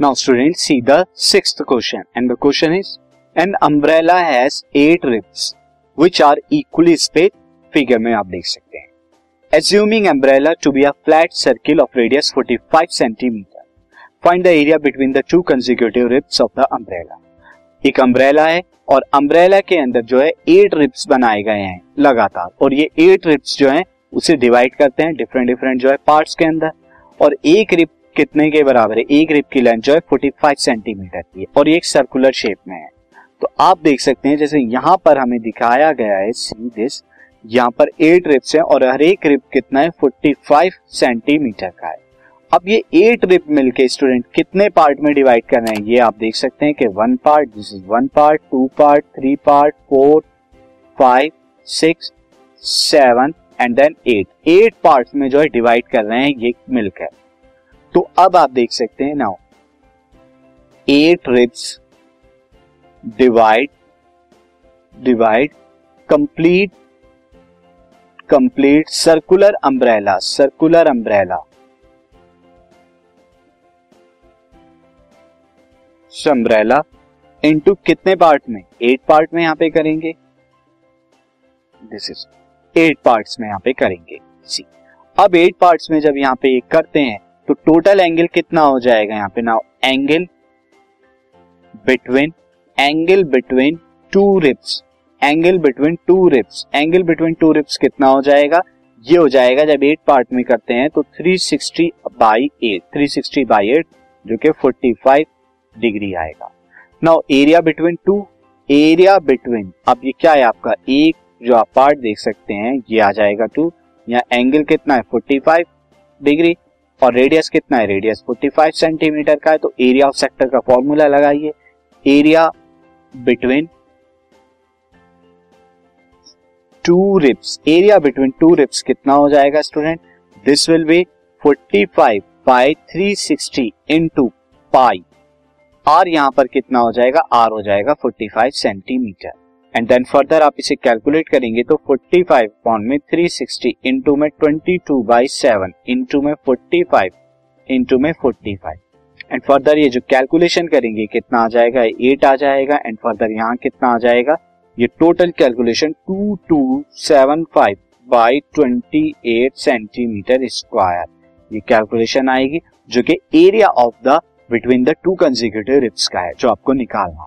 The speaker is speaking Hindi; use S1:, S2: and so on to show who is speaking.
S1: Now student see the sixth question and the question is an umbrella has eight ribs which are equally space figure में आप देख सकते हैं. Assuming umbrella to be a flat circle of radius 45 centimetre find the area between the two consecutive ribs of the umbrella एक अम्ब्रेला है और अम्ब्रेला के अंदर जो है एट रिब्स बनाए गए हैं, लगातार. और ये एट रिब्स जो है, उसे डिवाइड करते हैं डिफरेंट डिफरेंट जो है पार्ट्स के अंदर. और एक रिप कितने के बराबर है? एक रिप की लेंथ जो है 45 सेंटीमीटर की है और ये एक सर्कुलर शेप में है। तो आप देख सकते हैं, जैसे यहाँ पर हमें दिखाया गया है सी दिस यहाँ पर एट रिप्स है और हर एक रिप कितना है? 45 सेंटीमीटर का है। अब ये एट रिप मिलके स्टूडेंट कितने पार्ट में डिवाइड कर रहे हैं? ये आप देख सकते हैं कि one part this is one part two part three part four five six seven and then eight eight part में जो है डिवाइड कर रहे हैं, ये मिलकर तो अब आप देख सकते हैं now eight ribs divide divide complete complete circular umbrella circular umbrella umbrella into कितने पार्ट में? एट पार्ट में यहाँ पे करेंगे। दिस इज़ एट पार्ट्स में यहाँ पे करेंगे। सी अब एट पार्ट्स में जब यहाँ पे करते हैं तो टोटल एंगल कितना हो जाएगा यहाँ पे? Now angle between angle between two ribs angle between two ribs angle between two ribs कितना हो जाएगा? ये हो जाएगा जब एट पार्ट में करते हैं तो 360 sixty by eight three sixty by eight जो कि 45 डिग्री आएगा। Now area between two area between अब ये क्या है आपका? एक जो आप पार्ट देख सकते हैं, ये आ जाएगा टू या एंगल कितना है? 45 डिग्री और रेडियस कितना है? रेडियस 45 सेंटीमीटर का है तो एरिया ऑफ़ सेक्टर का फॉर्मूला लगाइए। Area between two ribs area between two ribs कितना हो जाएगा student this will be 45 by 360 into pi r यहाँ पर कितना हो जाएगा? आर हो जाएगा 45 सेंटीमीटर एंड देन फर्दर आप इसे कैलकुलेट करेंगे तो 45 पॉइंट में 360 सिक्सटी इंटू में 22 टू बाई सेवन इंटू में 45 इंटू में 45 एंड फर्दर ये जो कैलकुलेशन करेंगे कितना आ जाएगा? एट आ जाएगा। एंड फर्दर यहाँ कितना आ जाएगा? ये total calculation two two seven five by twenty eight centimetre square ये कैलकुलेशन आएगी जो कि area of the between the two consecutive ribs का है, जो आपको निकालना